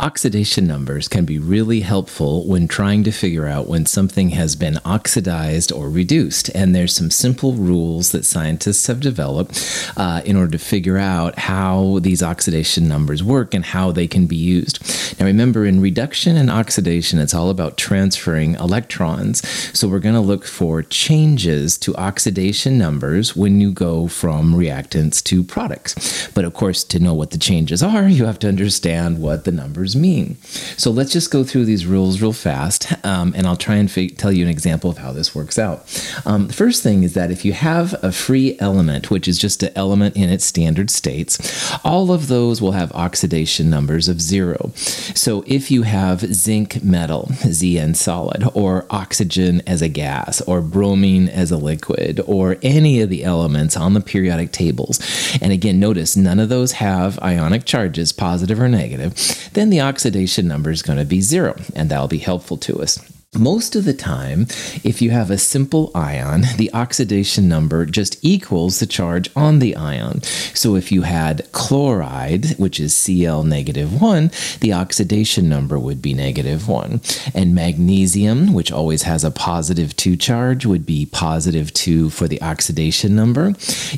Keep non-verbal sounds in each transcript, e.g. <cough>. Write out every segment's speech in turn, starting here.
Oxidation numbers can be really helpful when trying to figure out when something has been oxidized or reduced. And there's some simple rules that scientists have developed uh, in order to figure out how these oxidation numbers work and how they can be used. Now, remember, in reduction and oxidation, it's all about transferring electrons. So we're going to look for changes to oxidation numbers when you go from reactants to products. But of course, to know what the changes are, you have to understand what the numbers numbers mean. So let's just go through these rules real fast, um, and I'll try and f- tell you an example of how this works out. Um, the first thing is that if you have a free element, which is just an element in its standard states, all of those will have oxidation numbers of zero. So if you have zinc metal, Zn solid, or oxygen as a gas, or bromine as a liquid, or any of the elements on the periodic tables, and again, notice none of those have ionic charges, positive or negative, then the the oxidation number is going to be zero, and that'll be helpful to us. Most of the time, if you have a simple ion, the oxidation number just equals the charge on the ion. So if you had chloride, which is Cl negative 1, the oxidation number would be negative 1. And magnesium, which always has a positive 2 charge, would be positive 2 for the oxidation number.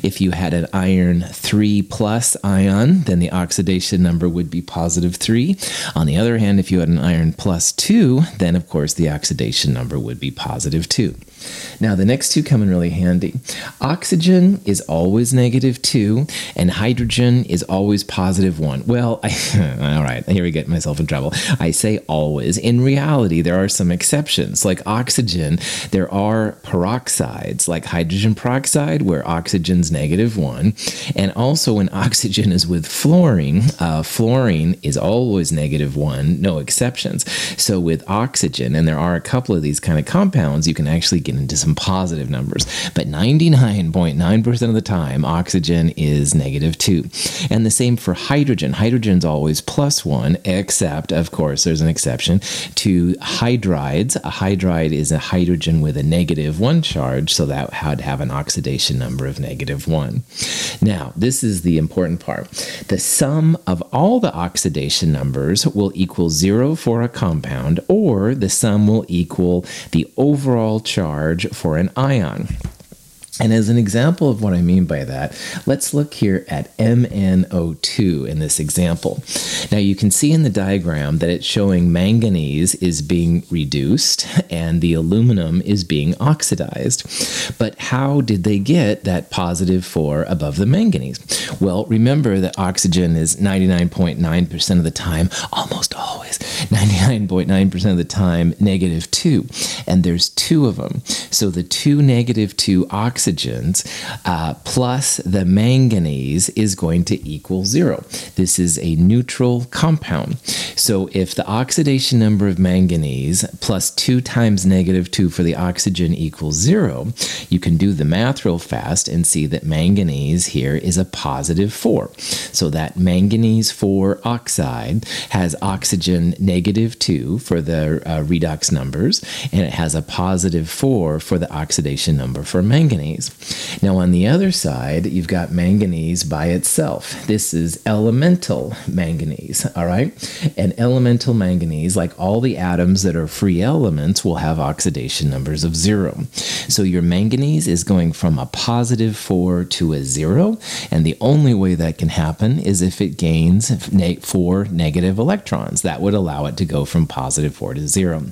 If you had an iron 3 plus ion, then the oxidation number would be positive 3. On the other hand, if you had an iron plus 2, then of course the oxidation number would be positive 2. Now, the next two come in really handy. Oxygen is always negative 2, and hydrogen is always positive 1. Well, I, <laughs> all right, here we get myself in trouble. I say always. In reality, there are some exceptions. Like oxygen, there are peroxides, like hydrogen peroxide, where oxygen's negative 1. And also, when <laughs> oxygen is with fluorine, uh, fluorine is always negative 1, no exceptions. So, with oxygen, and there are a couple of these kind of compounds, you can actually get into some positive numbers. But 99.9% of the time, oxygen is negative 2. And the same for hydrogen. Hydrogen's always plus 1, except, of course, there's an exception to hydrides. A hydride is a hydrogen with a negative 1 charge, so that would have an oxidation number of negative 1. Now, this is the important part. The sum of all the oxidation numbers will equal 0 for a compound, or the sum will equal the overall charge charge for an ion. And as an example of what I mean by that, let's look here at MnO2 in this example. Now you can see in the diagram that it's showing manganese is being reduced and the aluminum is being oxidized. But how did they get that positive 4 above the manganese? Well, remember that oxygen is 99.9% of the time, almost always, 99.9% of the time, negative 2. And there's two of them. So the two negative 2 oxygen oxygens uh, plus the manganese is going to equal zero. This is a neutral compound. So if the oxidation number of manganese plus 2 times negative 2 for the oxygen equals zero, you can do the math real fast and see that manganese here is a positive 4. So that manganese 4 oxide has oxygen negative 2 for the uh, redox numbers, and it has a positive 4 for the oxidation number for manganese. Now, on the other side, you've got manganese by itself. This is elemental manganese, all right? And elemental manganese, like all the atoms that are free elements, will have oxidation numbers of zero. So your manganese is going from a positive four to a zero, and the only way that can happen is if it gains four negative electrons. That would allow it to go from positive four to zero.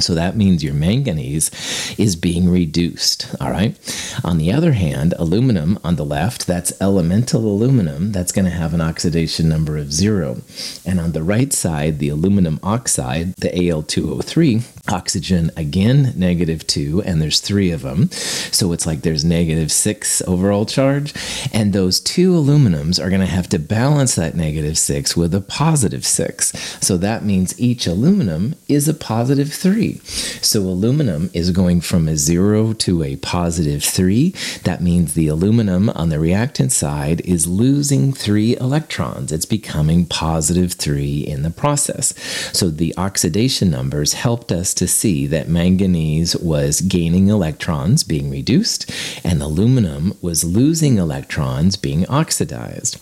So that means your manganese is being reduced. All right. On the other hand, aluminum on the left, that's elemental aluminum, that's going to have an oxidation number of zero. And on the right side, the aluminum oxide, the Al2O3, oxygen again, negative two, and there's three of them. So it's like there's negative six overall charge. And those two aluminums are going to have to balance that negative six with a positive six. So that means each aluminum is a positive three 3. So aluminum is going from a 0 to a positive 3. That means the aluminum on the reactant side is losing 3 electrons. It's becoming positive 3 in the process. So the oxidation numbers helped us to see that manganese was gaining electrons, being reduced, and aluminum was losing electrons, being oxidized.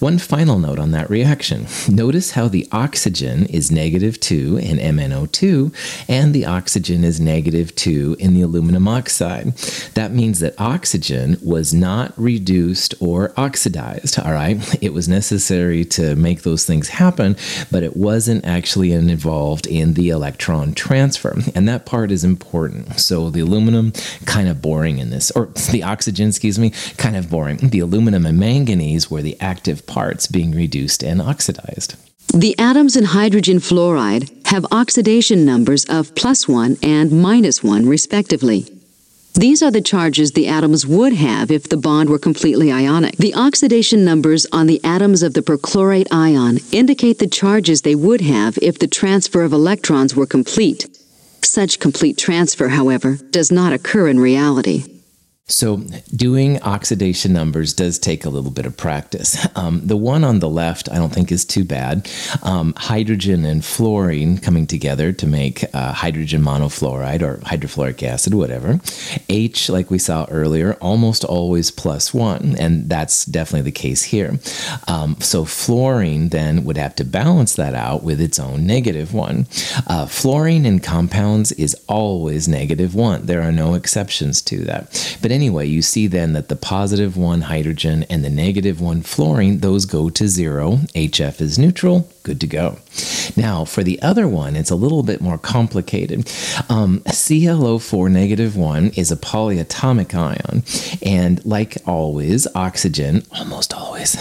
One final note on that reaction. Notice how the oxygen is negative 2 in MnO2 and the oxygen is negative 2 in the aluminum oxide. That means that oxygen was not reduced or oxidized, all right? It was necessary to make those things happen, but it wasn't actually involved in the electron transfer. And that part is important. So the aluminum, kind of boring in this, or the oxygen, excuse me, kind of boring. The aluminum and manganese were the active parts being reduced and oxidized. The atoms in hydrogen fluoride have oxidation numbers of plus 1 and minus 1, respectively. These are the charges the atoms would have if the bond were completely ionic. The oxidation numbers on the atoms of the perchlorate ion indicate the charges they would have if the transfer of electrons were complete. Such complete transfer, however, does not occur in reality. So, doing oxidation numbers does take a little bit of practice. <laughs> Um, the one on the left, I don't think is too bad. Um, hydrogen and fluorine coming together to make uh, hydrogen monofluoride or hydrofluoric acid, whatever. H, like we saw earlier, almost always plus one, and that's definitely the case here. Um, so, fluorine then would have to balance that out with its own negative one. Uh, fluorine in compounds is always negative one, there are no exceptions to that. But anyway, you see then that the positive one hydrogen and the negative one fluorine, those go to zero. HF is neutral, good to go. Now, for the other one, it's a little bit more complicated. Um, ClO4 negative 1 is a polyatomic ion, and like always, oxygen, almost always,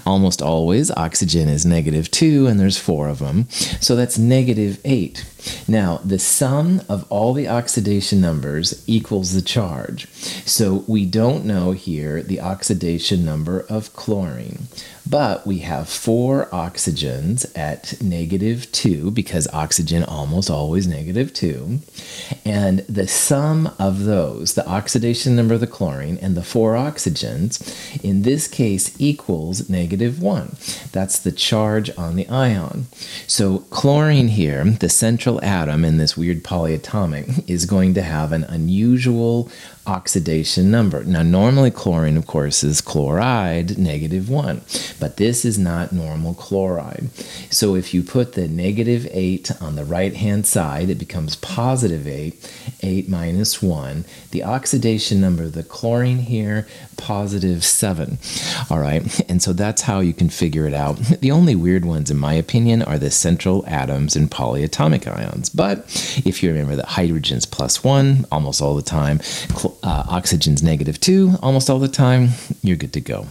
<laughs> almost always, oxygen is negative 2, and there's four of them. So that's negative 8. Now, the sum of all the oxidation numbers equals the charge. So we don't know here the oxidation number of chlorine. But we have four oxygens at negative 2 because oxygen almost always negative 2. And the sum of those, the oxidation number of the chlorine and the four oxygens, in this case equals negative 1. That's the charge on the ion. So chlorine here, the central atom in this weird polyatomic, is going to have an unusual oxidation number. Now, normally chlorine, of course, is chloride, negative 1, but this is not normal chloride. So if you put the negative 8 on the right hand side, it becomes positive 8, 8 minus 1. The oxidation number of the chlorine here, positive 7. All right, and so that's how you can figure it out. The only weird ones, in my opinion, are the central atoms and polyatomic ions. But if you remember that hydrogen's plus 1 almost all the time, uh, oxygen's negative 2 almost all the time, you're good to go.